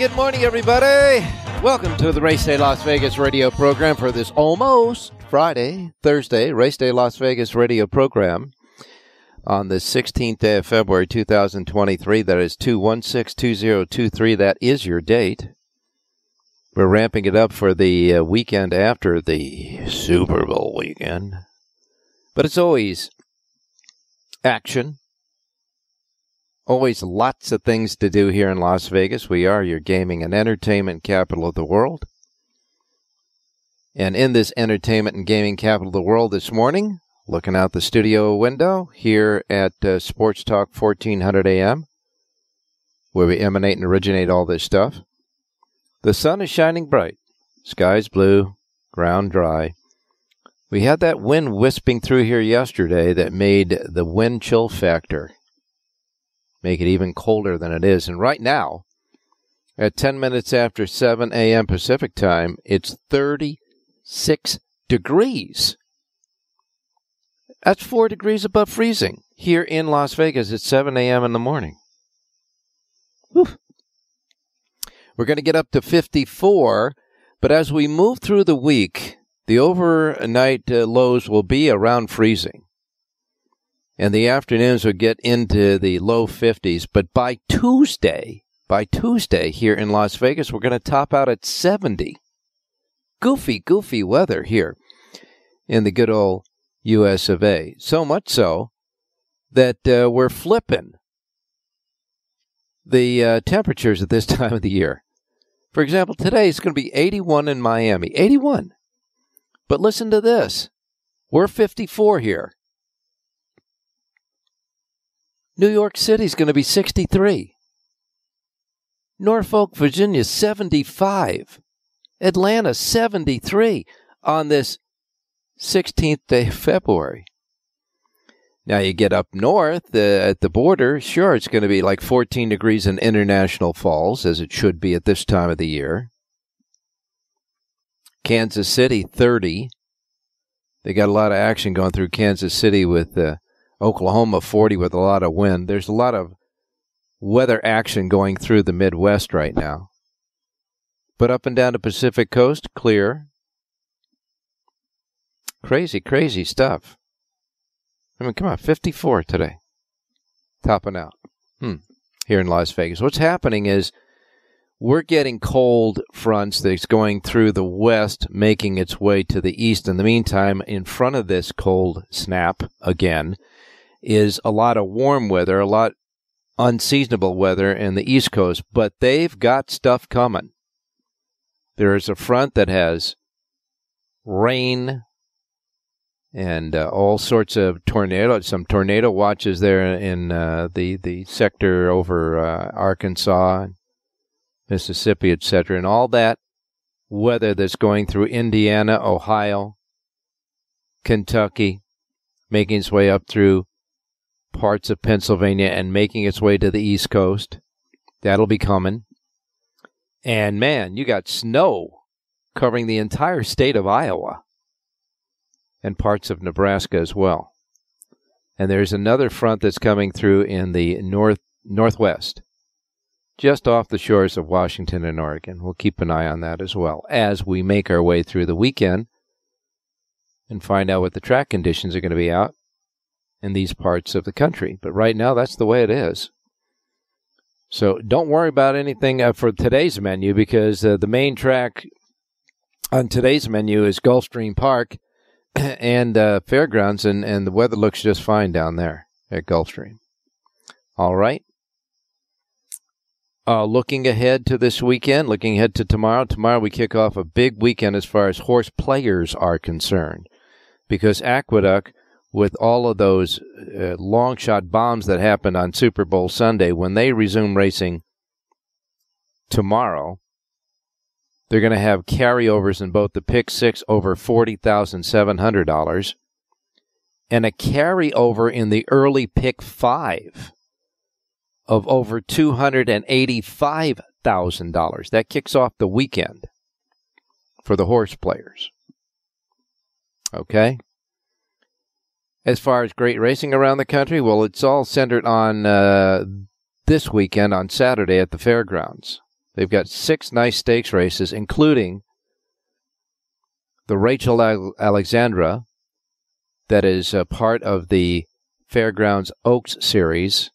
Good morning, everybody. Welcome to the Race Day Las Vegas radio program for this almost Friday, Thursday, Race Day Las Vegas radio program on the 16th day of February 2023. That is 2162023. That is your date. We're ramping it up for the uh, weekend after the Super Bowl weekend. But it's always action, Always lots of things to do here in Las Vegas. We are your gaming and entertainment capital of the world. And in this entertainment and gaming capital of the world this morning, looking out the studio window here at uh, Sports Talk 1400 AM, where we emanate and originate all this stuff, the sun is shining bright. Sky's blue, ground dry. We had that wind wisping through here yesterday that made the wind chill factor make it even colder than it is. And right now, at 10 minutes after 7 a.m. Pacific time, it's 36 degrees. That's 4 degrees above freezing here in Las Vegas at 7 a.m. in the morning. Whew. We're going to get up to 54, but as we move through the week, the overnight uh, lows will be around freezing and the afternoons will get into the low 50s. But by Tuesday, by Tuesday here in Las Vegas, we're going to top out at 70. Goofy, goofy weather here in the good old U.S. of A. So much so that uh, we're flipping the uh, temperatures at this time of the year. For example, today it's going to be 81 in Miami. 81. But listen to this. We're 54 here. New York City's going to be 63. Norfolk, Virginia, 75. Atlanta, 73 on this 16th day of February. Now you get up north uh, at the border, sure, it's going to be like 14 degrees in International Falls, as it should be at this time of the year. Kansas City, 30. They got a lot of action going through Kansas City with uh, Oklahoma 40 with a lot of wind. There's a lot of weather action going through the Midwest right now. But up and down the Pacific coast, clear. Crazy, crazy stuff. I mean, come on, 54 today. Topping out. Hmm. Here in Las Vegas. What's happening is we're getting cold fronts that's going through the west, making its way to the east. In the meantime, in front of this cold snap again, is a lot of warm weather, a lot unseasonable weather in the East Coast, but they've got stuff coming. There is a front that has rain and uh, all sorts of tornadoes. some tornado watches there in uh, the the sector over uh, Arkansas, Mississippi, etc., and all that weather that's going through Indiana, Ohio, Kentucky, making its way up through parts of Pennsylvania and making its way to the East Coast. That'll be coming. And man, you got snow covering the entire state of Iowa. and parts of Nebraska as well. And there's another front that's coming through in the north northwest, just off the shores of Washington and Oregon. We'll keep an eye on that as well as we make our way through the weekend and find out what the track conditions are going to be out in these parts of the country. But right now, that's the way it is. So don't worry about anything uh, for today's menu because uh, the main track on today's menu is Gulfstream Park and uh, Fairgrounds, and, and the weather looks just fine down there at Gulfstream. All right. Uh, looking ahead to this weekend, looking ahead to tomorrow. Tomorrow we kick off a big weekend as far as horse players are concerned because Aqueduct with all of those uh, long shot bombs that happened on Super Bowl Sunday, when they resume racing tomorrow, they're going to have carryovers in both the pick six over $40,700 and a carryover in the early pick five of over $285,000. That kicks off the weekend for the horse players. Okay? As far as great racing around the country? Well, it's all centered on uh, this weekend on Saturday at the fairgrounds. They've got six nice stakes races, including the Rachel Alexandra, that is a part of the Fairgrounds Oaks series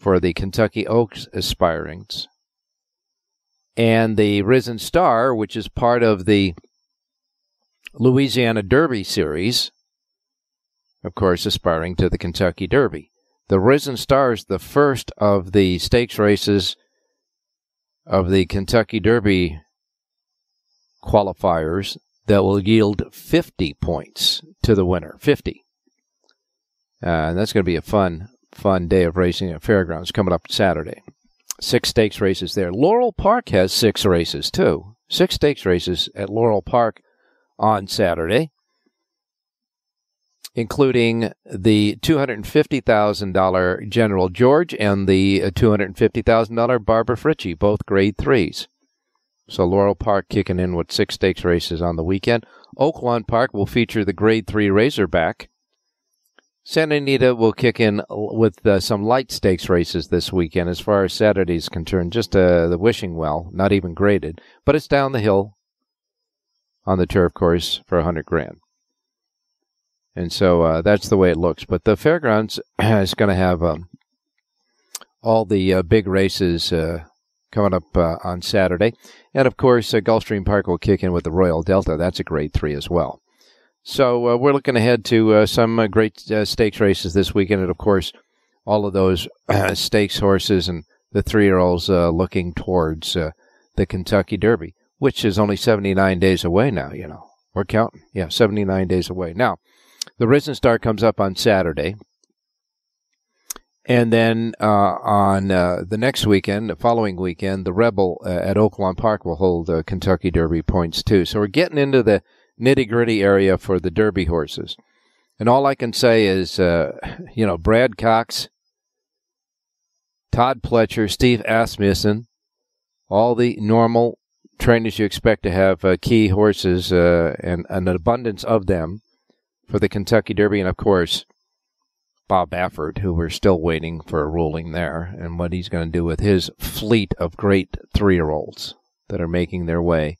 for the Kentucky Oaks aspirants, and the Risen Star, which is part of the Louisiana Derby series of course, aspiring to the Kentucky Derby. The Risen Star is the first of the stakes races of the Kentucky Derby qualifiers that will yield 50 points to the winner. 50. Uh, and that's going to be a fun, fun day of racing at Fairgrounds coming up Saturday. Six stakes races there. Laurel Park has six races too. Six stakes races at Laurel Park on Saturday including the $250,000 General George and the $250,000 Barbara Fritchie, both grade threes. So Laurel Park kicking in with six stakes races on the weekend. Oaklawn Park will feature the grade three Razorback. Santa Anita will kick in with uh, some light stakes races this weekend as far as Saturday is concerned. Just uh, the wishing well, not even graded, but it's down the hill on the turf course for a hundred grand. And so uh, that's the way it looks. But the fairgrounds is going to have um, all the uh, big races uh, coming up uh, on Saturday. And of course, uh, Gulfstream Park will kick in with the Royal Delta. That's a grade three as well. So uh, we're looking ahead to some great stakes races this weekend. And of course, all of those stakes horses and the three year olds looking towards the Kentucky Derby, which is only 79 days away now, you know. We're counting. Yeah, 79 days away. Now, the Risen Star comes up on Saturday. And then uh, on uh, the next weekend, the following weekend, the Rebel uh, at Oaklawn Park will hold uh, Kentucky Derby points too. So we're getting into the nitty gritty area for the Derby horses. And all I can say is, uh, you know, Brad Cox, Todd Pletcher, Steve Asmussen, all the normal trainers you expect to have uh, key horses and an abundance of them for the Kentucky Derby, and of course, Bob Baffert, who we're still waiting for a ruling there, and what he's going to do with his fleet of great three year olds that are making their way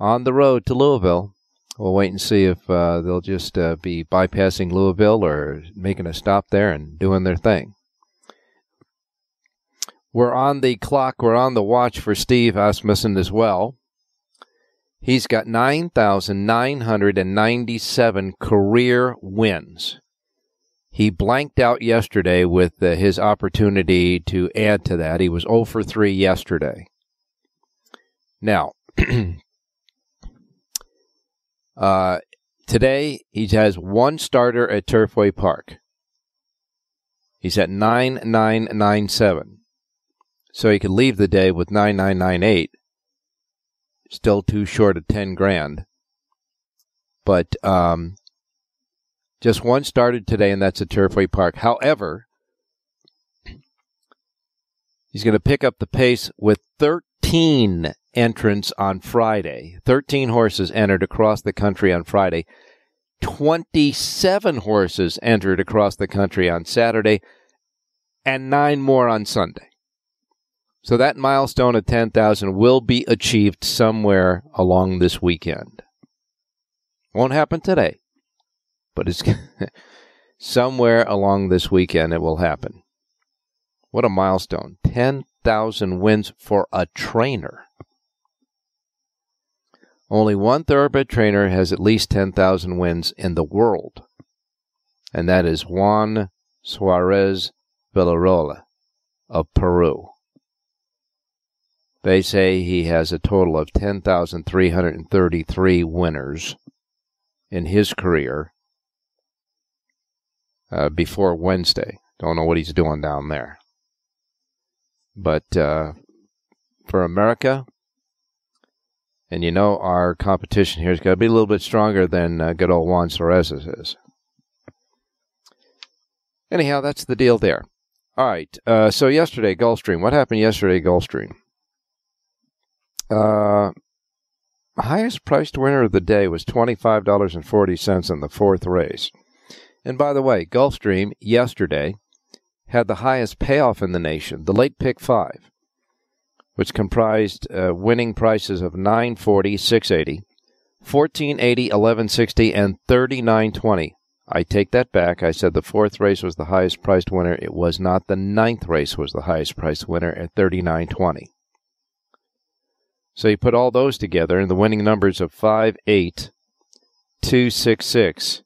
on the road to Louisville. We'll wait and see if uh, they'll just uh, be bypassing Louisville or making a stop there and doing their thing. We're on the clock, we're on the watch for Steve Asmussen as well. He's got 9,997 career wins. He blanked out yesterday with uh, his opportunity to add to that. He was 0 for 3 yesterday. Now, uh, today he has one starter at Turfway Park. He's at 9997. So he could leave the day with 9998 still too short of 10 grand. But um, just one started today, and that's at Turfway Park. However, he's going to pick up the pace with 13 entrants on Friday. 13 horses entered across the country on Friday. 27 horses entered across the country on Saturday and nine more on Sunday. So that milestone of 10,000 will be achieved somewhere along this weekend. Won't happen today, but it's somewhere along this weekend it will happen. What a milestone. 10,000 wins for a trainer. Only one thoroughbred trainer has at least 10,000 wins in the world, and that is Juan Suarez Villarroel of Peru. They say he has a total of 10,333 winners in his career uh, before Wednesday. Don't know what he's doing down there. But uh, for America, and you know our competition here has got to be a little bit stronger than uh, good old Juan Suarez is. Anyhow, that's the deal there. All right. Uh, so yesterday, Gulfstream. What happened yesterday, Gulfstream? Uh, highest priced winner of the day was twenty five dollars and forty cents in the fourth race. And by the way, Gulfstream yesterday had the highest payoff in the nation, the late pick five which comprised uh, winning prices of 940, 680, 1480, 1160, and 3920. I take that back. I said the fourth race was the highest priced winner. It was not. The ninth race was the highest priced winner at 3920. So you put all those together, and the winning numbers of 5, 8, 2, 6, 6.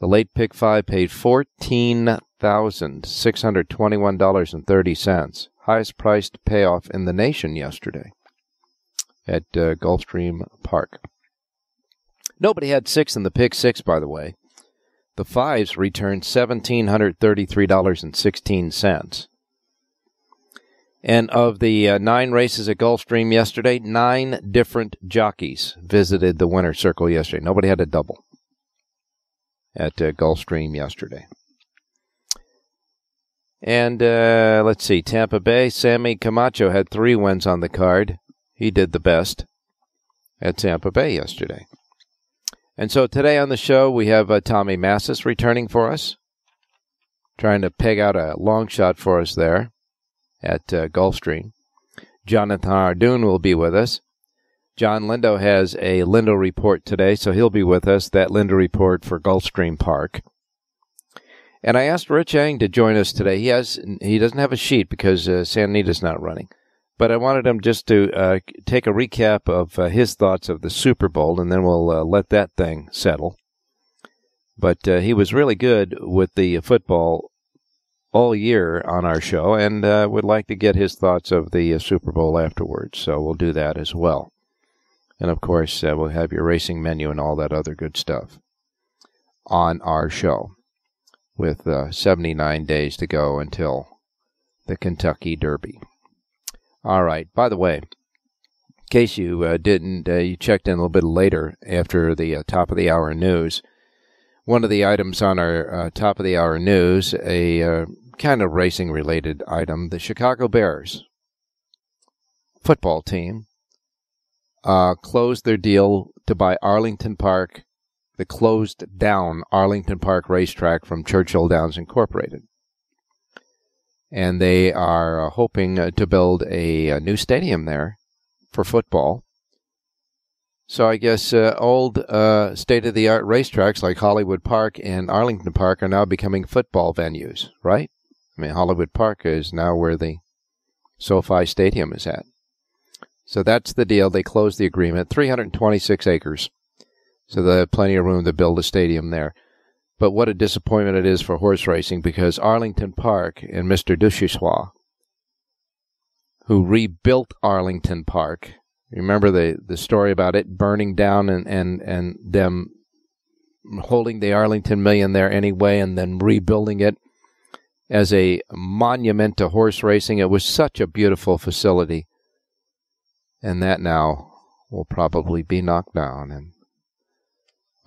The late pick 5 paid $14,621.30 highest priced payoff in the nation yesterday at uh, Gulfstream Park. Nobody had six in the pick six, by the way. The fives returned $1,733.16. And of the uh, nine races at Gulfstream yesterday, nine different jockeys visited the winner's circle yesterday. Nobody had a double at uh, Gulfstream yesterday. And uh, let's see, Tampa Bay, Sammy Camacho had three wins on the card. He did the best at Tampa Bay yesterday. And so today on the show, we have uh, Tommy Massis returning for us, trying to peg out a long shot for us there at uh, Gulfstream. Jonathan Ardoon will be with us. John Lindo has a Lindo report today, so he'll be with us. That Lindo report for Gulfstream Park. And I asked Rich Eng to join us today. He has he doesn't have a sheet because uh, Santa Anita's not running, but I wanted him just to uh, take a recap of uh, his thoughts of the Super Bowl, and then we'll uh, let that thing settle. But uh, he was really good with the football all year on our show, and uh, would like to get his thoughts of the uh, Super Bowl afterwards. So we'll do that as well. And of course, we'll have your racing menu and all that other good stuff on our show with uh, 79 days to go until the Kentucky Derby. All right. By the way, in case you uh, didn't, uh, you checked in a little bit later after the uh, top of the hour news. One of the items on our uh, top of the hour news, a uh, kind of racing related item, the Chicago Bears football team closed their deal to buy Arlington Park the closed down Arlington Park racetrack from Churchill Downs Incorporated. And they are uh, hoping uh, to build a, a, new stadium there for football. So I guess uh, old uh, state of the art racetracks like Hollywood Park and Arlington Park are now becoming football venues, right? I mean, Hollywood Park is now where the SoFi Stadium is at. So that's the deal. They closed the agreement, 326 acres so they have plenty of room to build a stadium there. But what a disappointment it is for horse racing because Arlington Park and Mr. Duchossois, who rebuilt Arlington Park, remember the, the story about it burning down and, and, and them holding the Arlington Million there anyway and then rebuilding it as a monument to horse racing. It was such a beautiful facility. And that now will probably be knocked down and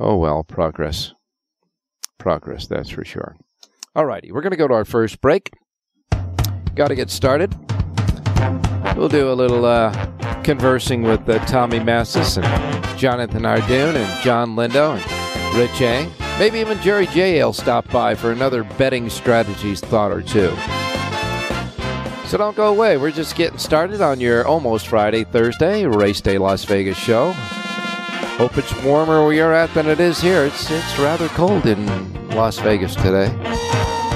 Oh, well, progress. Progress, that's for sure. All righty, we're going to go to our first break. Got to get started. We'll do a little uh, conversing with uh, Tommy Massis and Jonathan Ardoon and John Lindo. And Rich Eng. Maybe even Jerry J. will stop by for another betting strategies thought or two. So don't go away. We're just getting started on your almost Friday, Thursday, Race Day Las Vegas show. Hope it's warmer where you're at than it is here. It's it's rather cold in Las Vegas today.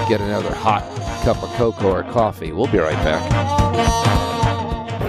Get another hot cup of cocoa or coffee. We'll be right back.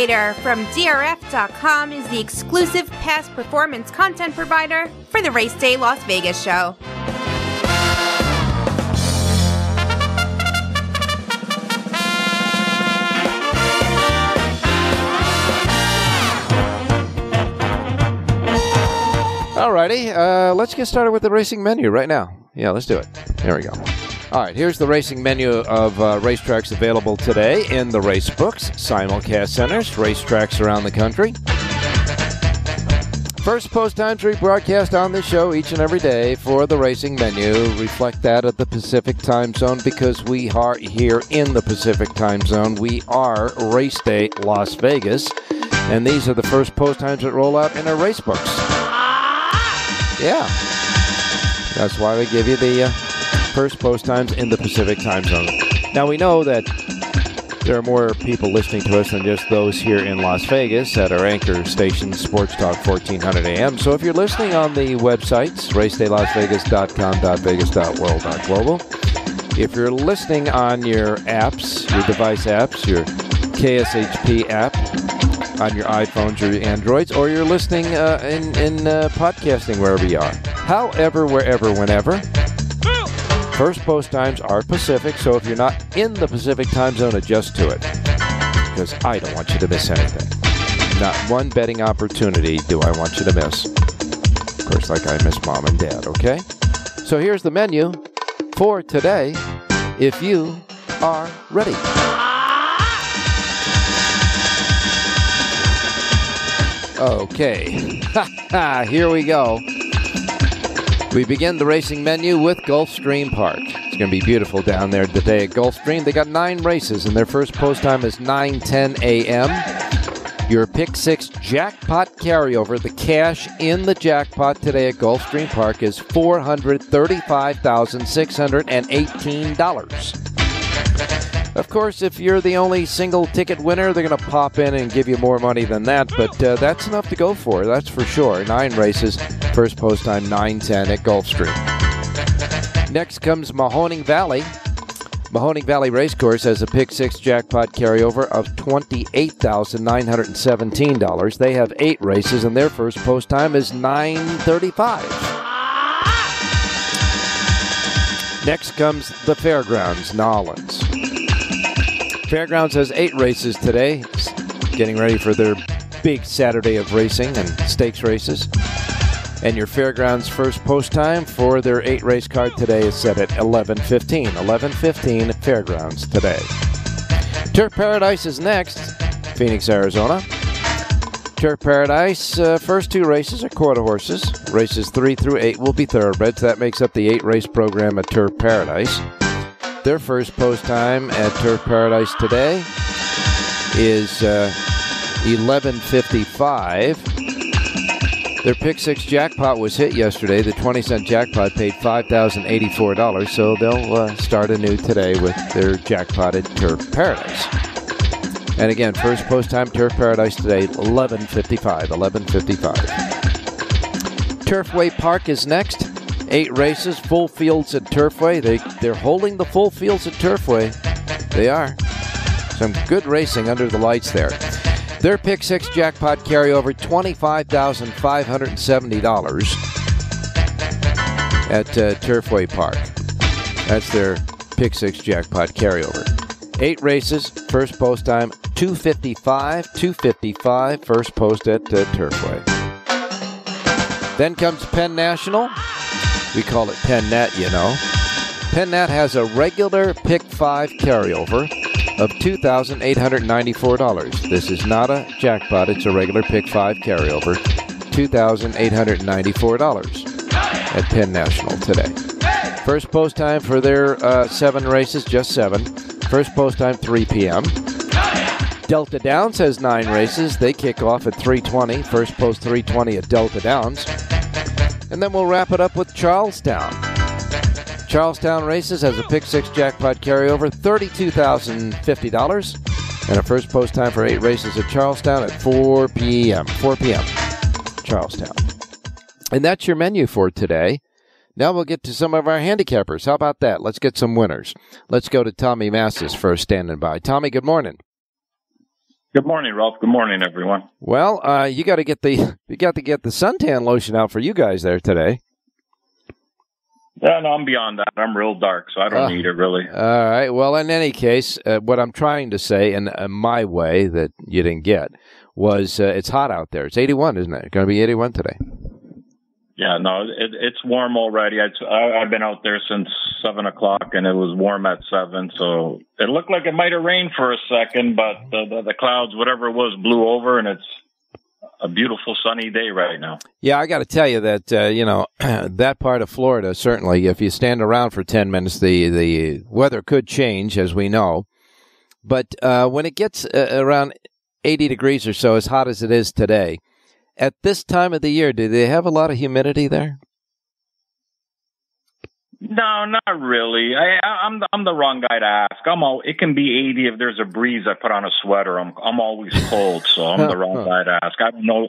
Formulator from DRF.com is the exclusive past performance content provider for the Race Day Las Vegas show. Alrighty, uh, let's get started with the racing menu right now. Yeah, let's do it. There we go. All right, here's the racing menu of uh, racetracks available today in the race books, simulcast centers, racetracks around the country. First post times broadcast on this show each and every day for the racing menu reflect that of the Pacific time zone because we are here in the Pacific time zone. We are Race Day Las Vegas, and these are the first post times that roll out in our race books. Yeah, that's why we give you the uh, first post times in the Pacific time zone. Now we know that there are more people listening to us than just those here in Las Vegas at our anchor station, Sports Talk 1400 AM. So if you're listening on the websites, racedaylasvegas.com, .vegas, .world, If you're listening on your apps, your device apps, your KSHP app, on your iPhones or your Androids, or you're listening uh, in, in uh, podcasting wherever you are. However, wherever, whenever. First post times are Pacific, so if you're not in the Pacific time zone, adjust to it. Because I don't want you to miss anything. Not one betting opportunity do I want you to miss. Of course, like I miss mom and dad, okay? So here's the menu for today if you are ready. Okay, here we go. We begin the racing menu with Gulfstream Park. It's going to be beautiful down there today at Gulfstream. They got nine races, and their first post time is 9:10 a.m. Your pick six jackpot carryover, the cash in the jackpot today at Gulfstream Park is four hundred thirty-five thousand six hundred and eighteen dollars. Of course, if you're the only single ticket winner, they're going to pop in and give you more money than that, but uh, that's enough to go for, that's for sure. Nine races, first post time 9:10 at Gulfstream. Next comes Mahoning Valley. Mahoning Valley Racecourse has a pick six jackpot carryover of $28,917. They have eight races, and their first post time is 935. Next comes the Fairgrounds, Nolans. Fairgrounds has eight races today, getting ready for their big Saturday of racing and stakes races. And your Fairgrounds first post time for their eight race card today is set at 11:15. 11:15 Fairgrounds today. Turf Paradise is next, Phoenix, Arizona. Turf Paradise, uh, first two races are quarter horses. Races three through eight will be thoroughbreds. That makes up the eight race program at Turf Paradise. Their first post time at Turf Paradise today is uh, 11:55. Their pick six jackpot was hit yesterday. The 20 cent jackpot paid $5,084, so they'll uh, start anew today with their jackpot at Turf Paradise. And again, first post time Turf Paradise today, 11:55. 11:55. Turfway Park is next. Eight races, full fields at Turfway. They they're holding the full fields at Turfway. They are. Some good racing under the lights there. Their pick six jackpot carryover $25,570 at uh, Turfway Park. That's their pick six jackpot carryover. Eight races, first post time 255, 255, first post at uh, Turfway. Then comes Penn National. We call it Penn Net, you know. Penn Net has a regular pick five carryover of $2,894. This is not a jackpot, it's a regular pick five carryover. $2,894 at Penn National today. First post time for their uh, seven races, just seven. First post time, 3 p.m. Delta Downs has nine races. They kick off at 320. First post 320 at Delta Downs. And then we'll wrap it up with Charlestown. Charlestown Races has a pick six jackpot carryover, $32,050. And a first post time for eight races at Charlestown at 4 p.m. 4 p.m. Charlestown. And that's your menu for today. Now we'll get to some of our handicappers. How about that? Let's get some winners. Let's go to Tommy Massis first standing by. Tommy, good morning. Good morning, Ralph. Good morning, everyone. Well, uh, you got to get the you got to get the suntan lotion out for you guys there today. Yeah, no, I'm beyond that. I'm real dark, so I don't Uh, need it really. All right. Well, in any case, uh, what I'm trying to say, in uh, my way that you didn't get, was uh, it's hot out there. It's 81, isn't it? It's going to be 81 today. Yeah, no, it, it's warm already. I, I've been out there since seven o'clock, and it was warm at seven. So it looked like it might have rained for a second, but the, the, the clouds, whatever it was, blew over, and it's a beautiful sunny day right now. Yeah, I got to tell you that uh, you know that part of Florida certainly. If you stand around for 10 minutes, the the weather could change, as we know. But uh, when it gets uh, around 80 degrees or so, as hot as it is today, at this time of the year, do they have a lot of humidity there? No, not really. I, I'm the, I'm the wrong guy to ask. I'm all. It can be 80 if there's a breeze. I put on a sweater. I'm I'm always cold, so I'm the wrong guy to ask. I don't know.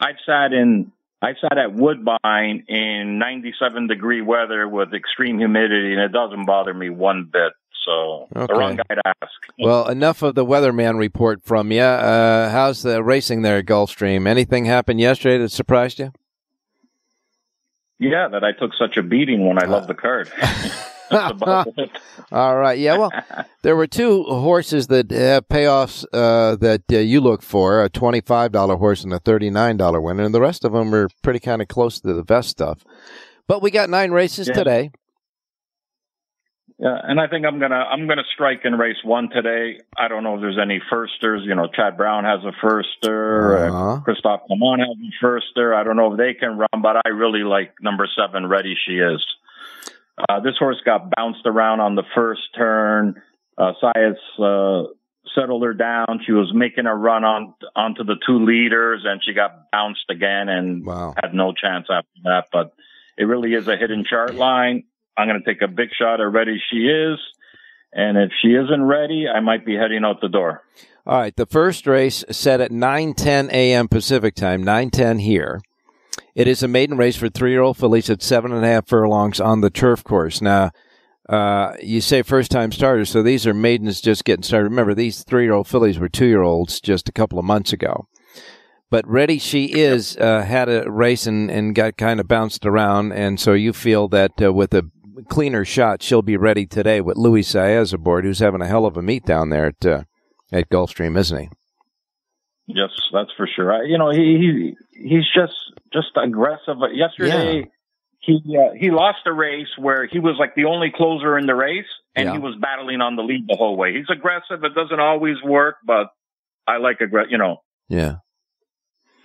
I've sat in. I sat at Woodbine in 97 degree weather with extreme humidity, and it doesn't bother me one bit. So Okay. the wrong guy to ask. Well, enough of the weatherman report from you. Uh, how's the racing there at Gulfstream? Anything happened yesterday that surprised you? Yeah, that I took such a beating when I love the card. That's about it. All right. Yeah. Well, there were two horses that have payoffs uh, that uh, you look for: a twenty-five dollar horse and a thirty-nine dollar winner, and the rest of them were pretty kind of close to the best stuff. But we got nine races Yeah. today. Yeah, and I think I'm gonna I'm gonna strike in race one today. I don't know if there's any firsters. You know, Chad Brown has a firster. Uh-huh. Uh, Christophe Clement has a firster. I don't know if they can run, but I really like number seven. Ready she is. Uh, this horse got bounced around on the first turn. Uh, Saez uh, settled her down. She was making a run on onto the two leaders, and she got bounced again and Wow. had no chance after that. But it really is a hidden chart line. I'm going to take a big shot at ready she is. And if she isn't ready, I might be heading out the door. All right. The first race set at nine ten a.m. Pacific time, nine ten here. It is a maiden race for three-year-old fillies at seven and a half furlongs on the turf course. Now, uh, you say first-time starters, so these are maidens just getting started. Remember, these three-year-old fillies were two-year-olds just a couple of months ago. But ready she is uh, had a race and, and got kind of bounced around, and so you feel that uh, with a cleaner shot, she'll be ready today with Luis Saez aboard, who's having a hell of a meet down there at uh, at Gulfstream, isn't he? Yes, that's for sure. I, you know, he, he he's just just aggressive. Yesterday, he uh, he lost a race where he was like the only closer in the race, and Yeah. he was battling on the lead the whole way. He's aggressive. It doesn't always work, but I like aggressive. You know, Yeah.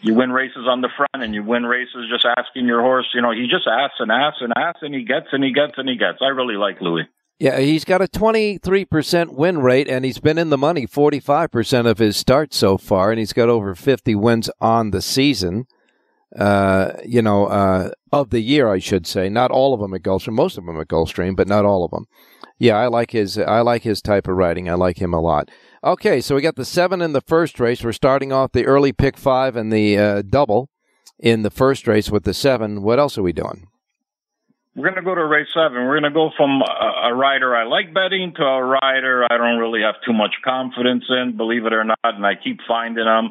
You win races on the front, and you win races just asking your horse. You know, he just asks and asks and asks, and he gets and he gets and he gets. I really like Luis. Yeah, he's got a 23% win rate, and he's been in the money 45% of his starts so far, and he's got over 50 wins on the season. uh, you know, uh, of the year, I should say. Not all of them at Gulfstream, most of them at Gulfstream, but not all of them. Yeah, I like his. I like his type of riding. I like him a lot. Okay, so we got the seven in the first race. We're starting off the early pick five and the uh, double in the first race with the seven. What else are we doing? We're going to go to race seven. We're going to go from a, a rider I like betting to a rider I don't really have too much confidence in, believe it or not, and I keep finding them.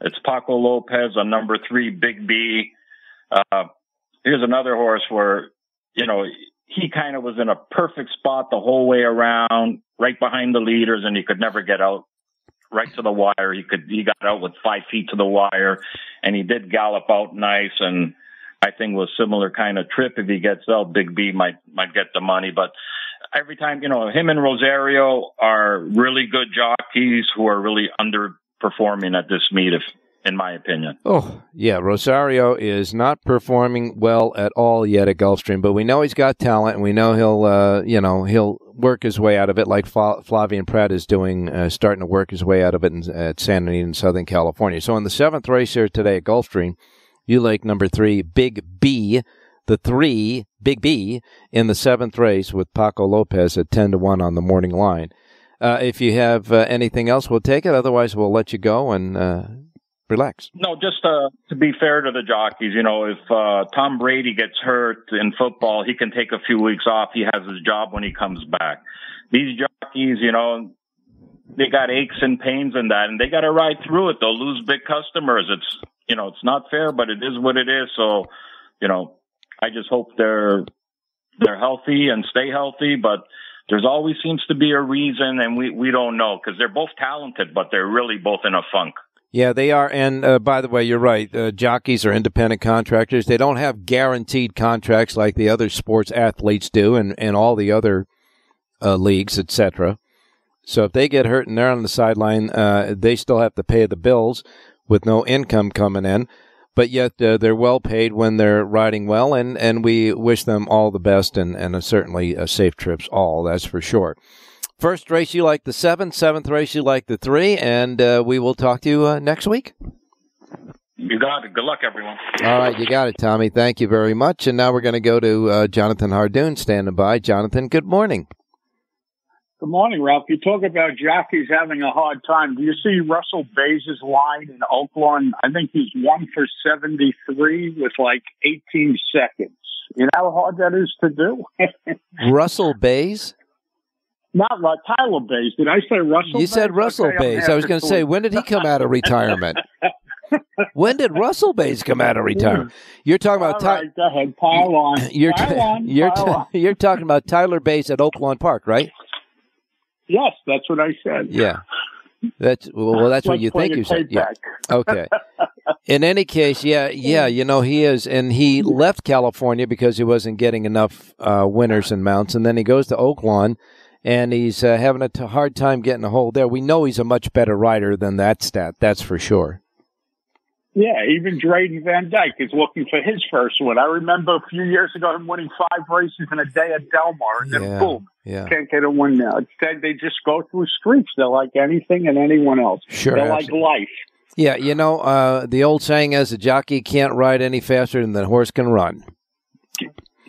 It's Paco Lopez on number three, Big B. Uh, here's another horse where, you know, he kind of was in a perfect spot the whole way around, right behind the leaders, and he could never get out right to the wire. He could, he got out with five feet to the wire and he did gallop out nice. And I think was similar kind of trip. If he gets out, Big B might, might get the money, but every time, you know, him and Rosario are really good jockeys who are really underperforming at this meet. If, in my opinion. Oh, yeah. Rosario is not performing well at all yet at Gulfstream, but we know he's got talent and we know he'll, uh, you know, he'll work his way out of it like Flavien Prat is doing, uh, starting to work his way out of it in, at San Anita in Southern California. So in the seventh race here today at Gulfstream, you like number three, Big B, the three, Big B, in the seventh race with Paco Lopez at 10 to 1 on the morning line. Uh, if you have uh, anything else, we'll take it. Otherwise, we'll let you go and uh, relax. No, just uh, to be fair to the jockeys, you know, if uh, Tom Brady gets hurt in football, he can take a few weeks off. He has his job when he comes back. These jockeys, you know, they got aches and pains and that, and they got to ride through it. They'll lose big customers. It's, you know, it's not fair, but it is what it is. So, you know, I just hope they're they're healthy and stay healthy, but there's always seems to be a reason and we, we don't know because they're both talented, but they're really both in a funk. Yeah, they are. And uh, by the way, you're right. Uh, jockeys are independent contractors. They don't have guaranteed contracts like the other sports athletes do, and, and all the other uh, leagues, etc. So if they get hurt and they're on the sideline, uh, they still have to pay the bills with no income coming in. But yet uh, they're well paid when they're riding well, and, and we wish them all the best and, and certainly safe trips all, that's for sure. First race, you like the seven. Seventh race, you like the three. And uh, we will talk to you uh, next week. You got it. Good luck, everyone. All right, you got it, Tommy. Thank you very much. And now we're going to go to uh, Jonathan Hardoon standing by. Jonathan, good morning. Good morning, Ralph. You talk about jockeys having a hard time. Do you see Russell Baze' line in Oaklawn? I think he's one for 73 with like 18 seconds. You know how hard that is to do? Russell Baze? Not like Tyler Baze. Did I say Russell? You Baze? said Russell okay, Baze. I was going to say, when did he come out of retirement? when did Russell Baze come out of retirement? You're talking about Ty- right, go ahead, pile on. You're pile on, you're pile t- you're talking about Tyler Baze at Oaklawn Park, right? Yes, that's what I said. Yeah. That's well. That's what you think you said. Yeah. Okay. In any case, yeah, yeah. You know, he is, and he left California because he wasn't getting enough uh, winners and mounts, and then he goes to Oaklawn and he's uh, having a t- hard time getting a hold there. We know he's a much better rider than that stat, that's for sure. Yeah, even Drayden Van Dyke is looking for his first win. I remember a few years ago him winning five races in a day at Del Mar, and then Yeah, boom, yeah. can't get a win now. Instead, they just go through streaks. They're like anything and anyone else. Sure, They're like life. Yeah, you know, uh, the old saying is a jockey can't ride any faster than the horse can run.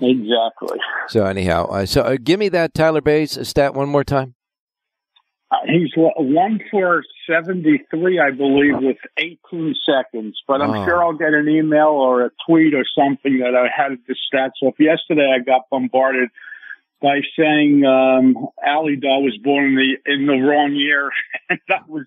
Exactly. So anyhow, uh, so uh, give me that Tyler Baze stat one more time. Uh, he's one for 73, I believe, with 18 seconds. But I'm Oh. sure I'll get an email or a tweet or something that I had the stats. So if yesterday I got bombarded by saying um, Alydar was born in the in the wrong year, and that was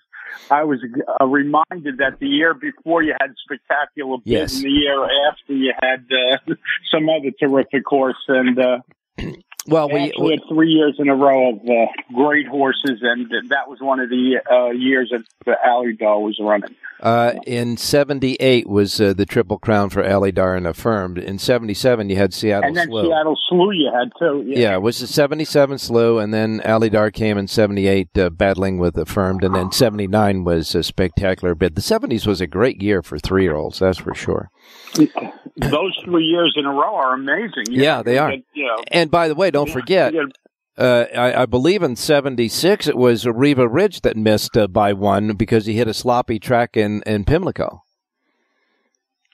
I was uh, reminded that the year before you had spectacular bid, Yes. and the year after you had uh, some other terrific horse, and uh, Well, we, actually had three years in a row of uh, great horses, and that was one of the uh, years that the Alydar was running. uh, in '78 was uh, the Triple Crown for Alydar and affirmed. In '77, you had Seattle and then. Seattle Slew you had too. Yeah, it was the 77 Slew, and then Alydar came in 78, uh, battling with Affirmed, and then 79 was a spectacular bid. The 70s was a great year for three year olds, that's for sure. Those three years in a row are amazing. You Yeah, know, they are. get, You know, And by the way, don't forget, get, uh, I, I believe in 76 it was Riva Ridge that missed uh, by one because he hit a sloppy track in, in Pimlico.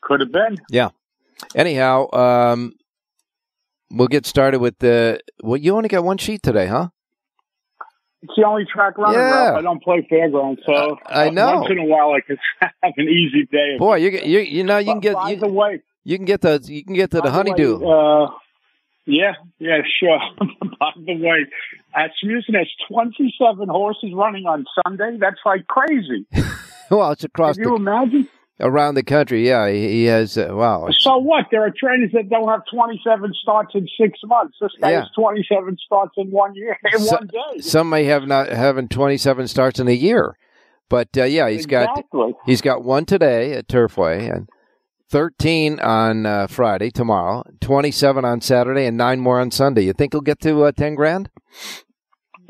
Could have been. Yeah. Anyhow, um, we'll get started with the. Well, you only got one sheet today, huh? It's the only track running. Yeah. I don't play fairgrounds, so Uh, I know. Once in a while, I can have an easy day. Boy, you get- you you know you can get by you, the way, you can get the you can get to the the honeydew. way, uh, yeah, yeah, sure. by the way, Asmussen has 27 horses running on Sunday. That's like crazy. well, it's across Can you the, imagine? Around the country. Yeah, he, he has. Uh, wow. So what? There are trainers that don't have 27 starts in six months. This guy Yeah. has 27 starts in one year, in So- one day. Some may have not having twenty seven starts in a year, but uh, yeah, he's got he's got one today at Turfway and. 13 on uh, Friday, tomorrow, 27 on Saturday, and nine more on Sunday. You think he'll get to uh, 10 grand?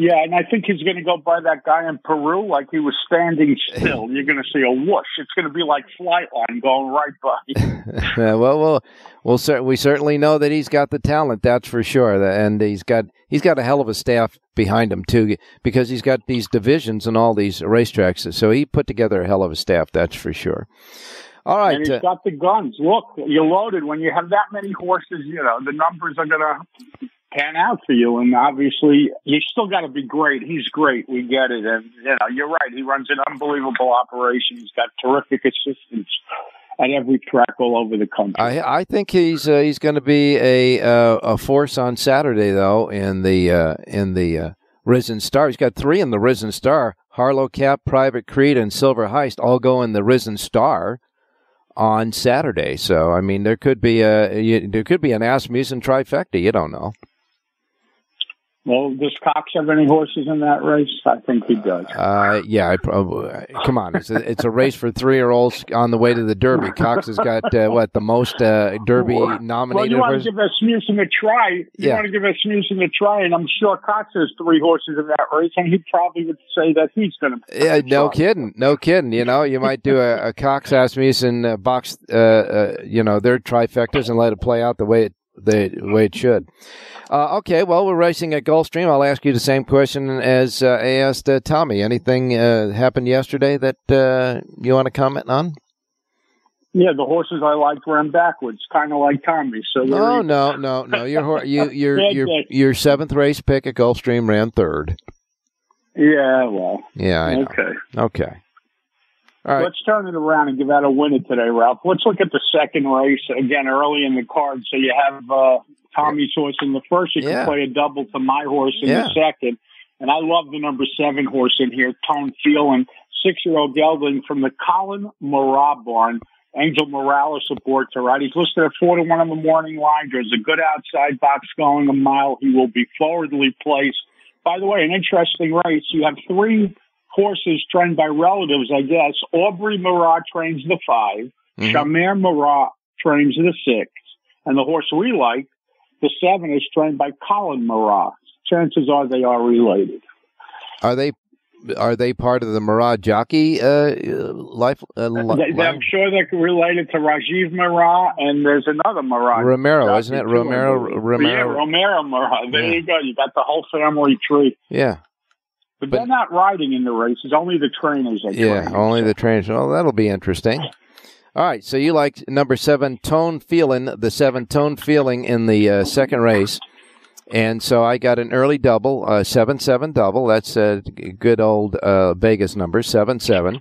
Yeah, and I think he's going to go by that guy in Peru like he was standing still. You're going to see a whoosh. It's going to be like Flightline going right by. Uh, well, we'll, we'll we certainly know that he's got the talent. That's for sure. And he's got he's got a hell of a staff behind him too, because he's got these divisions and all these racetracks. So he put together a hell of a staff. That's for sure. All right. and he's uh, got the guns. Look, you're loaded. When you have that many horses, you know, the numbers are going to pan out for you. And obviously, you still got to be great. He's great. We get it. And, you know, you're right. He runs an unbelievable operation. He's got terrific assistants at every track all over the country. I I think he's uh, he's going to be a uh, a force on Saturday though in the uh, in the uh, Risen Star. He's got three in the Risen Star: Harlocap, Private Creed, and Silver Heist. All go in the Risen Star on Saturday. So I mean, there could be a you, there could be an Asmussen trifecta. You don't know. Well, does Cox have any horses in that race? I think he does. Uh, yeah, I probably. Come on, it's a, it's a race for three year olds on the way to the Derby. Cox has got uh, what the most uh, Derby Well, you want horses. to give Asmussen a try. You Yeah. want to give Asmussen a try, and I'm sure Cox has three horses in that race, and he probably would say that he's going to. Yeah, no kidding, no kidding. You know, you might do a, a Cox Asmussen uh, box, uh, uh, you know, their trifectas and let it play out the way it the way it should. Uh, okay, well, we're racing at Gulfstream. I'll ask you the same question as uh, I asked uh, Tommy. Anything uh, happened yesterday that uh, you want to comment on? Yeah, the horses I liked ran backwards, kind of like Tommy. So No, no, no, no. Your you, your your your seventh race pick at Gulfstream ran third. Yeah, well, Yeah, I know. okay. Okay. Right. Let's turn it around and give out a winner today, Ralph. Let's look at the second race again early in the card. So you have uh, Tommy's horse in the first. You Yeah. can play a double to my horse in Yeah. the second. And I love the number seven horse in here, Tone Feeling, six year old gelding from the Colin Marat barn. Angel Morales supports her, right? He's listed at four to one on the morning line. There's a good outside box going a mile. He will be forwardly placed. By the way, an interesting race. You have three horses trained by relatives, I guess. Aubrey Marat trains the 5 Mhm. Shamir Marat trains the six. And the horse we like, the seven, is trained by Colin Marat. Chances are they are related. Are they are they part of the Maragh jockey uh, life? Uh, li- They- I'm sure they're related to Rajiv Maragh, and there's another Marat. Romero, isn't it? I Romero. Yeah, Romero. Romero Maragh. There Yeah. you go. You got the whole family tree. Yeah, But, But- they're not riding in the races. Only the trainers are yeah. Only the trainers. Well, that'll be interesting. All right. So you like number seven, Tone Feeling, the seven Tone Feeling in the uh, second race. And so I got an early double, uh, seven seven double. That's a good old uh, Vegas number, seven seven.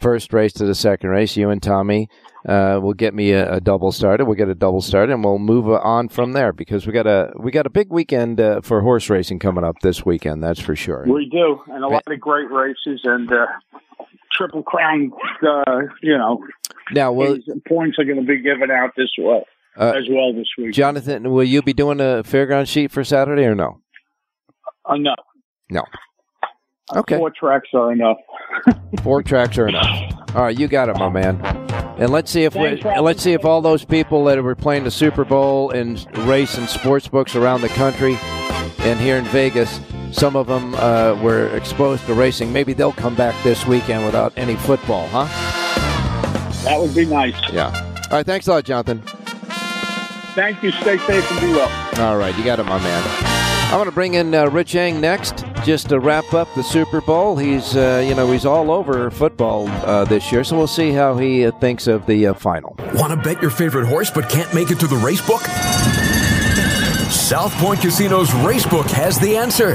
First race to the second race. You and Tommy uh, will get me a, a double started. We'll get a double started, and we'll move on from there because we got a we got a big weekend uh, for horse racing coming up this weekend. That's for sure. We do, and a lot of great races, and uh, triple crown. Uh, you know, Now, will points are going to be given out this well Uh, as well this week. Jonathan, will you be doing a fairground sheet for Saturday or no? enough. No. Okay. Four tracks are enough. Four tracks are enough. All right, you got it, my man. And let's see if we, Thanks, Rob. let's see if all those people that were playing the Super Bowl and race and sports books around the country and here in Vegas, some of them uh, were exposed to racing. Maybe they'll come back this weekend without any football, huh? That would be nice. Yeah. All right. Thanks a lot, Jonathan. Thank you. Stay safe and be well. All right, you got it, my man. I'm going to bring in uh, Rich Eng next. Just to wrap up the Super Bowl. He's, uh, you know, he's all over football uh, this year, so we'll see how he uh, thinks of the uh, final. Want to bet your favorite horse but can't make it to the race book? South Point Casino's Racebook has the answer.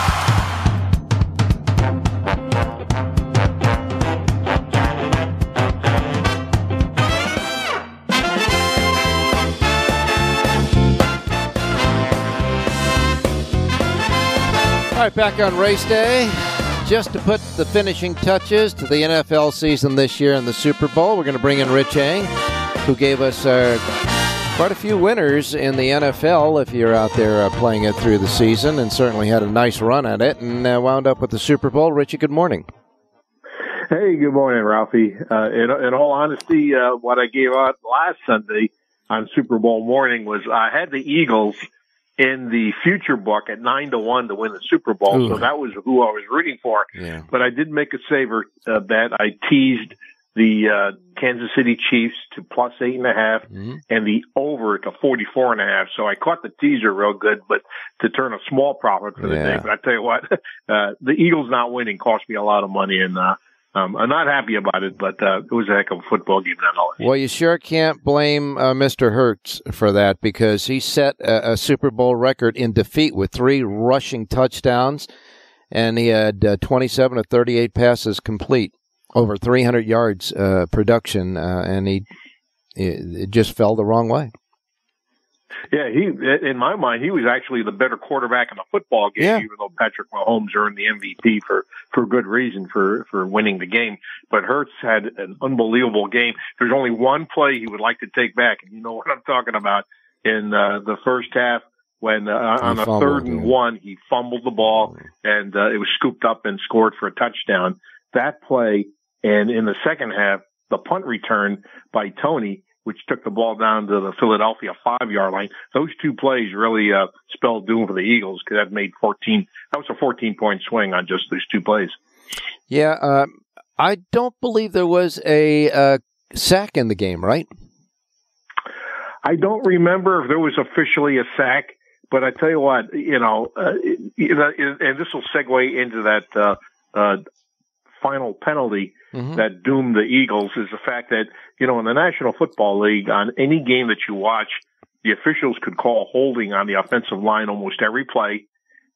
All right, back on race day. Just to put the finishing touches to the NFL season this year in the Super Bowl, we're going to bring in Rich Eng, who gave us uh, quite a few winners in the NFL if you're out there uh, playing it through the season, and certainly had a nice run at it and uh, wound up with the Super Bowl. Richie, good morning. Hey, good morning, Ralphie. Uh, in, in all honesty, uh, what I gave out last Sunday on Super Bowl morning was I had the Eagles in the future book at nine to one to win the Super Bowl. Ooh. So that was who I was rooting for. Yeah. But I did make a saver uh, bet. I teased the uh, Kansas City Chiefs to plus eight and a half Mhm. and the over to forty four and a half. So I caught the teaser real good, but to turn a small profit for the Yeah. day. But I tell you what, uh, the Eagles not winning cost me a lot of money and, uh, um, I'm not happy about it, but uh, it was a heck of a football game nonetheless. Well, you sure can't blame uh, Mr. Hurts for that because he set a, a Super Bowl record in defeat with three rushing touchdowns, and he had uh, 27 of 38 passes complete, over 300 yards uh, production, uh, and he it, it just fell the wrong way. Yeah, he in my mind he was actually the better quarterback in the football game, Yeah. even though Patrick Mahomes earned the MVP for for good reason for for winning the game. But Hurts had an unbelievable game. There's only one play he would like to take back, and you know what I'm talking about. In uh, the first half, when uh, on a third and one, he fumbled the ball, and uh, it was scooped up and scored for a touchdown. That play, and in the second half, the punt return by Toney, which took the ball down to the Philadelphia five yard line. Those two plays really uh, spelled doom for the Eagles because that made 14. That was a 14 point swing on just those two plays. Yeah, uh, I don't believe there was a uh, sack in the game, right? I don't remember if there was officially a sack, but I tell you what, you know, uh, you know and this will segue into that uh, uh, final penalty Mhm. that doomed the Eagles is the fact that, you know, in the National Football League, on any game that you watch, the officials could call holding on the offensive line almost every play.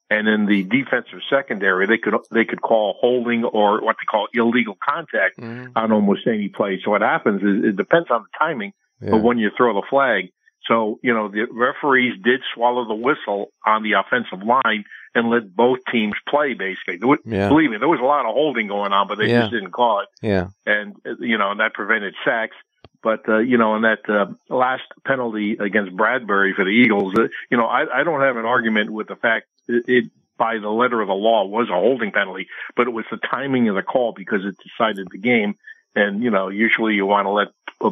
And in the defensive secondary, they could, they could call holding or what they call illegal contact Mhm. on almost any play. So what happens is it depends on the timing Yeah. of when you throw the flag. So, you know, the referees did swallow the whistle on the offensive line and let both teams play basically. Was, Yeah. Believe me, there was a lot of holding going on, but they Yeah. just didn't call it Yeah. and you know, and that prevented sacks. But uh, you know, in that uh, last penalty against Bradberry for the Eagles, uh, you know, I, I don't have an argument with the fact it, it by the letter of the law was a holding penalty, but it was the timing of the call because it decided the game. And you know, usually you want to let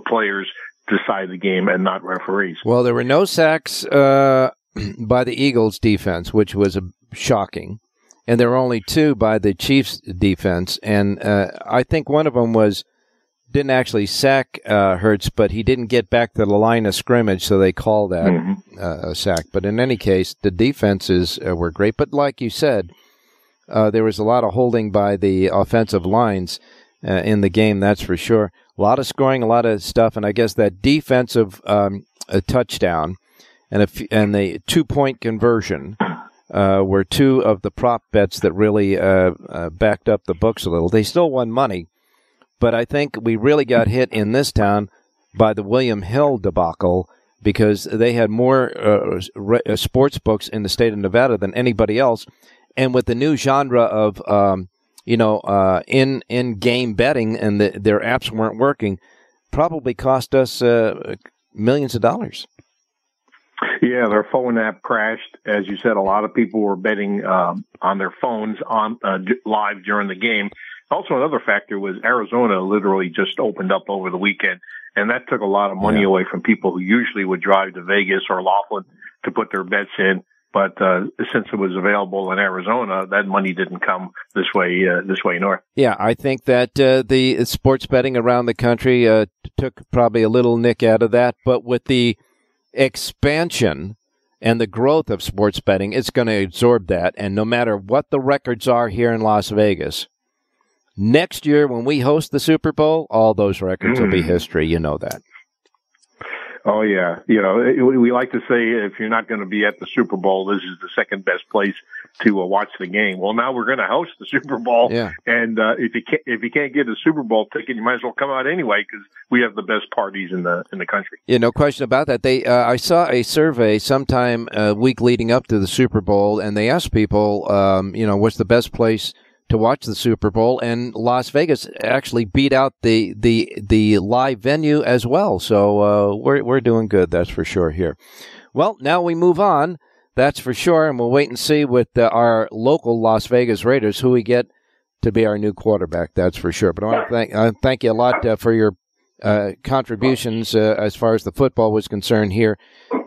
players decide the game and not referees. Well, there were no sacks uh, by the Eagles' defense, which was shocking, and there were only two by the Chiefs' defense. And uh, I think one of them was didn't actually sack uh, Hurts, but he didn't get back to the line of scrimmage, so they call that Mhm. uh, a sack. But in any case, the defenses uh, were great. But like you said, uh, there was a lot of holding by the offensive lines uh, in the game. That's for sure. A lot of scoring, a lot of stuff, and I guess that defensive um, a touchdown and a and the two point conversion uh, were two of the prop bets that really uh, uh, backed up the books a little. They still won money, but I think we really got hit in this town by the William Hill debacle because they had more uh, re- uh, sports books in the state of Nevada than anybody else. And with the new genre of, um, you know, uh, in in game betting and the, their apps weren't working, probably cost us millions of dollars. Yeah, their phone app crashed. As you said, a lot of people were betting um, on their phones on uh, live during the game. Also, another factor was Arizona literally just opened up over the weekend, and that took a lot of money Yeah. away from people who usually would drive to Vegas or Laughlin to put their bets in. But uh, since it was available in Arizona, that money didn't come this way uh, this way north. Yeah, I think that uh, the sports betting around the country uh, took probably a little nick out of that, but with the expansion and the growth of sports betting, it's going to absorb that. And no matter what the records are here in Las Vegas, next year when we host the Super Bowl, all those records will be Mm. history. You know that. Oh yeah, you know we like to say if you're not going to be at the Super Bowl, this is the second best place to uh, watch the game. Well, now we're going to host the Super Bowl, Yeah. and uh, if you can't if you can't get a Super Bowl ticket, you might as well come out anyway because we have the best parties in the in the country. Yeah, no question about that. They, uh, I saw a survey sometime a week leading up to the Super Bowl, and they asked people, um, you know, what's the best place to watch the Super Bowl, and Las Vegas actually beat out the the the live venue as well. So uh, we're we're doing good, that's for sure. Here, well, now we move on. That's for sure, and we'll wait and see with uh, our local Las Vegas Raiders who we get to be our new quarterback. That's for sure. But I want to thank uh, thank you a lot uh, for your uh, contributions uh, as far as the football was concerned here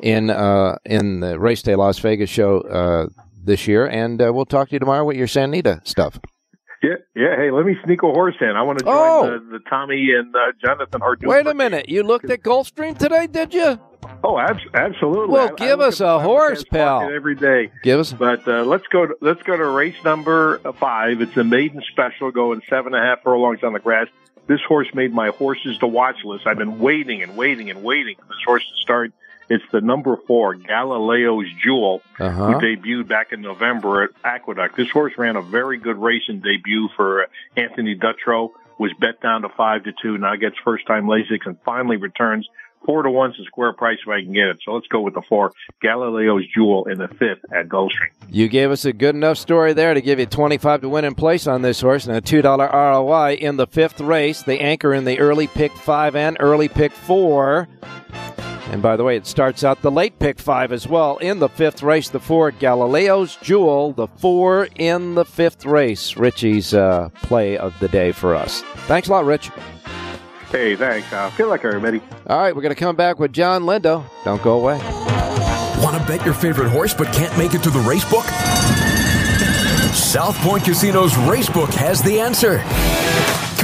in uh, in the Race Day Las Vegas show uh, this year, and uh, we'll talk to you tomorrow with your Santa Anita stuff. Yeah, yeah. Hey, let me sneak a horse in. I want to join Oh. the, the Tommy and uh, Jonathan Hardin. Wait a minute, you looked at Gulfstream today, did you? Oh, abs- absolutely. Well, I- I give look us a horse, pal. every day. Give us. But uh, let's go. To, let's go to race number five. It's a maiden special, going seven and a half furlongs on the grass. This horse made my horses to watch list. I've been waiting and waiting and waiting for this horse to start. It's the number four, Galileo's Jewel, Uh who debuted back in November at Aqueduct. This horse ran a very good racing debut for uh, Anthony Dutrow. Was bet down to five to two. Now gets first time Lasix and finally returns. Four to one's a square price if I can get it. So let's go with the four. Galileo's Jewel in the fifth at Gulfstream. You gave us a good enough story there to give you 25 to win in place on this horse and a $2 ROI in the fifth race. The anchor in the early pick five and early pick four. And by the way, it starts out the late pick five as well. In the fifth race, the four, Galileo's Jewel, the four in the fifth race. Richie's uh, play of the day for us. Thanks a lot, Rich. Hey, thanks. Uh, good luck, everybody. All right, we're going to come back with John Lindo. Don't go away. Want to bet your favorite horse but can't make it to the race book? South Point Casino's Racebook has the answer.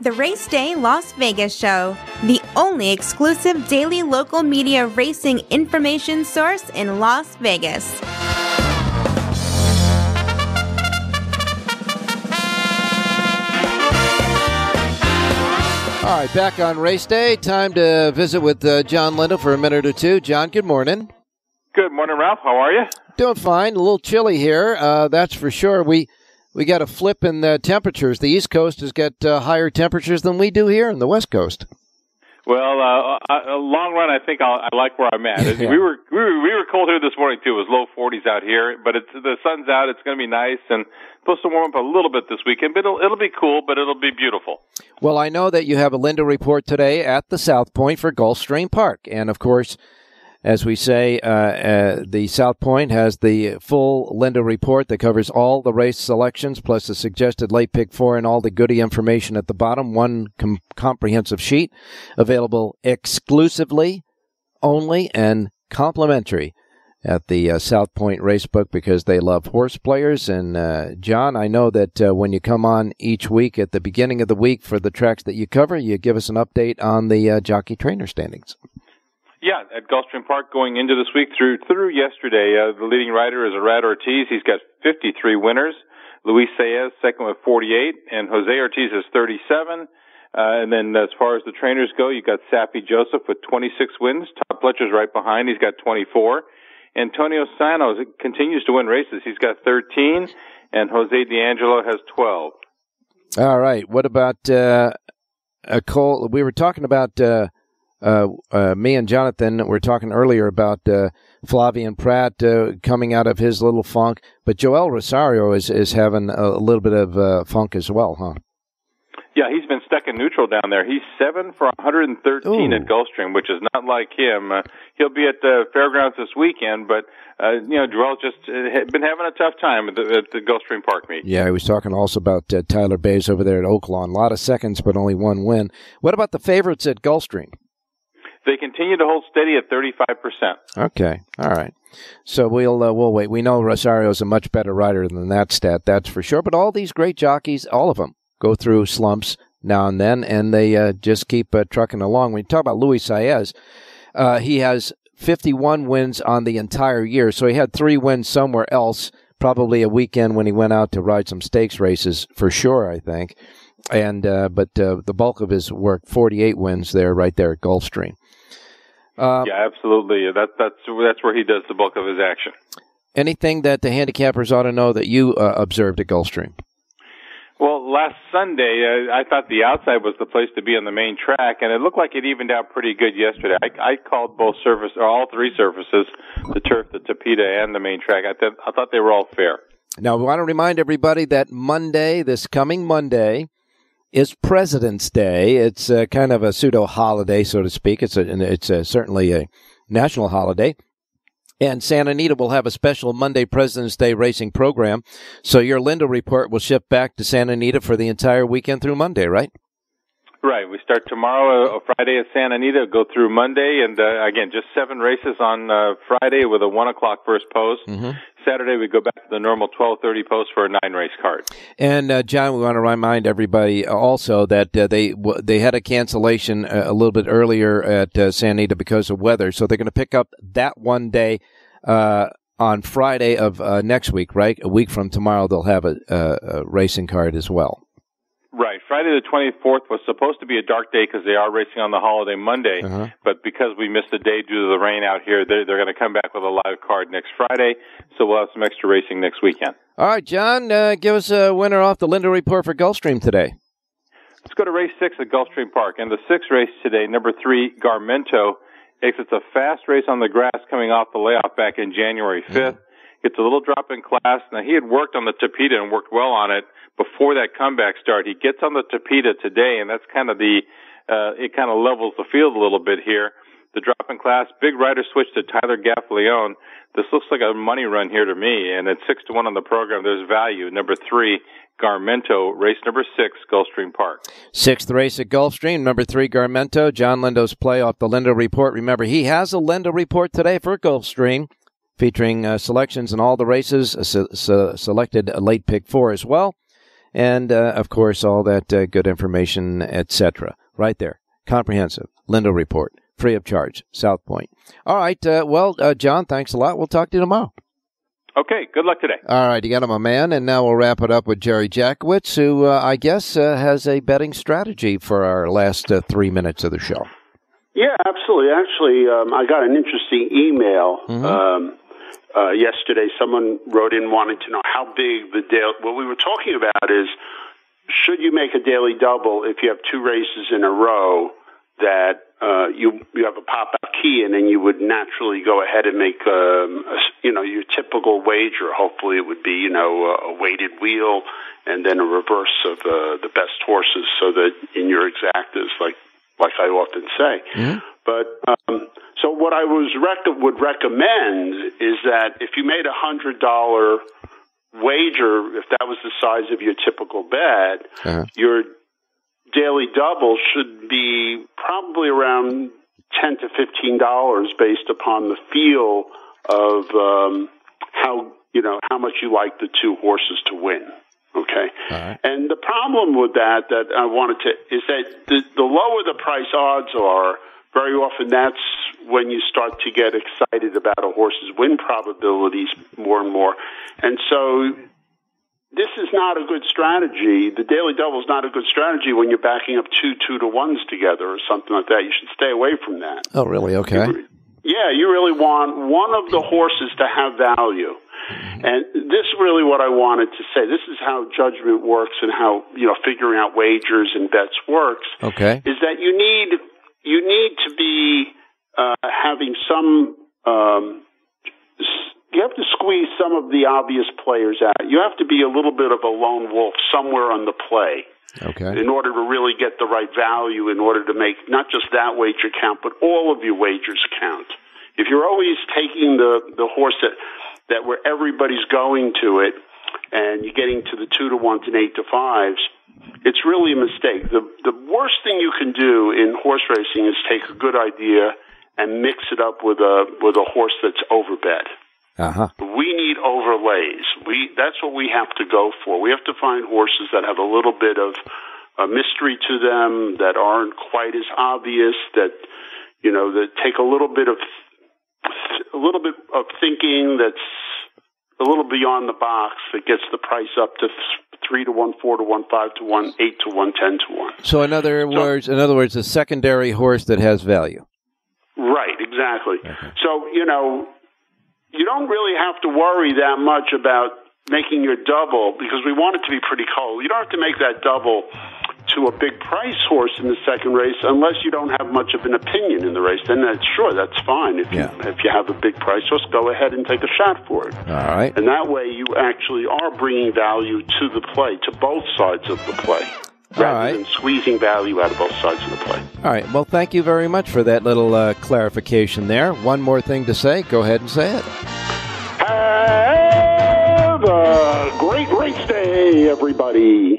The Race Day Las Vegas Show, the only exclusive daily local media racing information source in Las Vegas. All right, back on race day. Time to visit with uh, John Lindo for a minute or two. John, good morning. Good morning, Ralph. How are you? Doing fine. A little chilly here, uh, that's for sure. We we got a flip in the temperatures. The East Coast has got uh, higher temperatures than we do here in the West Coast. Well, uh, uh, long run, I think I'll, I like where I'm at. Yeah. We were we were we were cold here this morning too. It was low 40s out here, but it's the sun's out. It's going to be nice and supposed to warm up a little bit this weekend. But it'll it'll be cool, but it'll be beautiful. Well, I know that you have a Lindo report today at the South Point for Gulfstream Park, and of course, As we say, uh, uh, the South Point has the full Lindo report that covers all the race selections, plus the suggested late pick four and all the goody information at the bottom. One com- comprehensive sheet available exclusively, only, and complimentary at the uh, South Point Racebook because they love horse players. And uh, John, I know that uh, when you come on each week at the beginning of the week for the tracks that you cover, you give us an update on the uh, jockey trainer standings. Yeah, at Gulfstream Park going into this week through through yesterday, uh, the leading rider is Irad Ortiz. He's got 53 winners. Luis Saez second with 48, and Jose Ortiz is 37. Uh, and then as far as the trainers go, you've got Saffie Joseph with 26 wins. Todd Pletcher's right behind. He's got 24. Antonio Sanos continues to win races. He's got 13, and Jose D'Angelo has 12. All right. What about uh, Cole? We were talking about. Uh, uh, uh, me and Jonathan were talking earlier about uh, Flavien Prat uh, coming out of his little funk, but Joel Rosario is, is having a, little bit of uh, funk as well, huh? Yeah, he's been stuck in neutral down there. He's seven for 113 Ooh. at Gulfstream, which is not like him. Uh, he'll be at the fairgrounds this weekend, but uh, you know, Joel just uh, been having a tough time at the, at the Gulfstream Park meet. Yeah, he was talking also about uh, Tyler Baze over there at Oaklawn. A lot of seconds, but only one win. What about the favorites at Gulfstream? They continue to hold steady at 35%. Okay. All right. So we'll uh, we'll wait. We know Rosario's a much better rider than that stat, that's for sure. But all these great jockeys, all of them, go through slumps now and then, and they uh, just keep uh, trucking along. When you talk about Luis Saez, uh, he has 51 wins on the entire year. So he had three wins somewhere else, probably a weekend when he went out to ride some stakes races for sure, I think. And uh, but uh, the bulk of his work, 48 wins there, right there at Gulfstream. Uh, yeah, absolutely. That, that's that's where he does the bulk of his action. Anything that the handicappers ought to know that you uh, observed at Gulfstream? Well, last Sunday, uh, I thought the outside was the place to be on the main track, and it looked like it evened out pretty good yesterday. I, I called both surface, or all three surfaces, the turf, the Tapeta, and the main track. I, th- I thought they were all fair. Now, we want to remind everybody that Monday, this coming Monday, is President's Day. It's a, kind of a pseudo holiday, so to speak. It's a, it's a, certainly a national holiday. And Santa Anita will have a special Monday President's Day racing program. So your Lindo report will shift back to Santa Anita for the entire weekend through Monday, right? Right. We start tomorrow, uh, Friday at Santa Anita, go through Monday, and uh, again, just seven races on uh, Friday with a one o'clock first post. Mm-hmm. Saturday we go back to the normal twelve thirty post for a nine race card. And uh, John, we want to remind everybody also that uh, they they had a cancellation uh, a little bit earlier at uh, Santa Anita because of weather, so they're going to pick up that one day on Friday of next week. Right, a week from tomorrow, they'll have a, a racing card as well. Right. Friday the 24th was supposed to be a dark day because they are racing on the holiday Monday. Uh-huh. But because we missed the day due to the rain out here, they're, they're going to come back with a live card next Friday. So we'll have some extra racing next weekend. All right, John, uh, give us a winner off the Lindo Report for Gulfstream today. Let's go to race six at Gulfstream Park. And the sixth race today, number three, Garmento, exits a fast race on the grass coming off the layoff back in January 5th. Mm-hmm. Gets a little drop in class. Now, he had worked on the Tapeta and worked well on it before that comeback start. He gets on the Tapeta today, and that's kind of the uh, it kind of levels the field a little bit here. The drop in class, big rider switch to Tyler Gaffalione. This looks like a money run here to me, and at six to one on the program, there's value. Number three, Garmento, race number six, Gulfstream Park. Sixth race at Gulfstream, number three, Garmento. John Lindo's play off the Lindo Report. Remember, he has a Lindo Report today for Gulfstream, featuring uh, selections in all the races, uh, se- se- selected a late pick four as well and uh, of course all that uh, good information, etc. Right there, comprehensive Lindo report, free of charge, South Point. All right, uh, well, uh, John, thanks a lot. We'll talk to you tomorrow. Okay, good luck today. All right, you got him, my man. And now we'll wrap it up with Jerry Jackowitz, who uh, I guess uh, has a betting strategy for our last three minutes of the show. Yeah, absolutely. Actually, um, I got an interesting email. Mm-hmm. Um, uh, yesterday, someone wrote in wanting to know how big the daily. What we were talking about is should you make a daily double if you have two races in a row that uh, you you have a pop out key and then you would naturally go ahead and make um, a, you know your typical wager. Hopefully, it would be you know a, weighted wheel and then a reverse of uh, the best horses, so that in your exactas, like like I often say. Mm-hmm. But um, so what I was rec- would recommend is that if you made a hundred dollar wager, if that was the size of your typical bet, Uh-huh. your daily double should be probably around ten to fifteen dollars, based upon the feel of um, how you know how much you like the two horses to win. Okay, and the problem with that that I wanted to is that the, the lower the price odds are, very often that's when you start to get excited about a horse's win probabilities more and more, and so this is not a good strategy. The daily double is not a good strategy when you're backing up two two to ones together or something like that. You should stay away from that. Oh, really? Okay. Yeah, you really want one of the horses to have value. And this is really what I wanted to say. This is how judgment works and how, you know, figuring out wagers and bets works Okay. is that you need you need to be uh, having some um, you have to squeeze some of the obvious players out. You have to be a little bit of a lone wolf somewhere on the play Okay. in order to really get the right value, in order to make not just that wager count, but all of your wagers count. If you're always taking the, the horse that, that where everybody's going to it, and you're getting to the two to ones and eight to fives, it's really a mistake. The, the worst thing you can do in horse racing is take a good idea and mix it up with a, with a horse that's overbet. Uh huh. We need overlays. We that's what we have to go for. We have to find horses that have a little bit of a mystery to them, that aren't quite as obvious, that you know, that take a little bit of a little bit of thinking that's a little beyond the box that gets the price up to three to one, four to one, five to one, eight to one, ten to one. So, in other words, in other words, a secondary horse that has value. Right, exactly. So, you know, you don't really have to worry that much about making your double because we want it to be pretty cold. You don't have to make that double to a big price horse in the second race unless you don't have much of an opinion in the race. Then that's sure that's fine. If you if you have a big price horse, go ahead and take a shot for it. All right. And that way you actually are bringing value to the play, to both sides of the play. Rather than squeezing value out of both sides of the play. All right. Well, thank you very much for that little uh, clarification there. One more thing to say. Go ahead and say it. Have a great race day, everybody.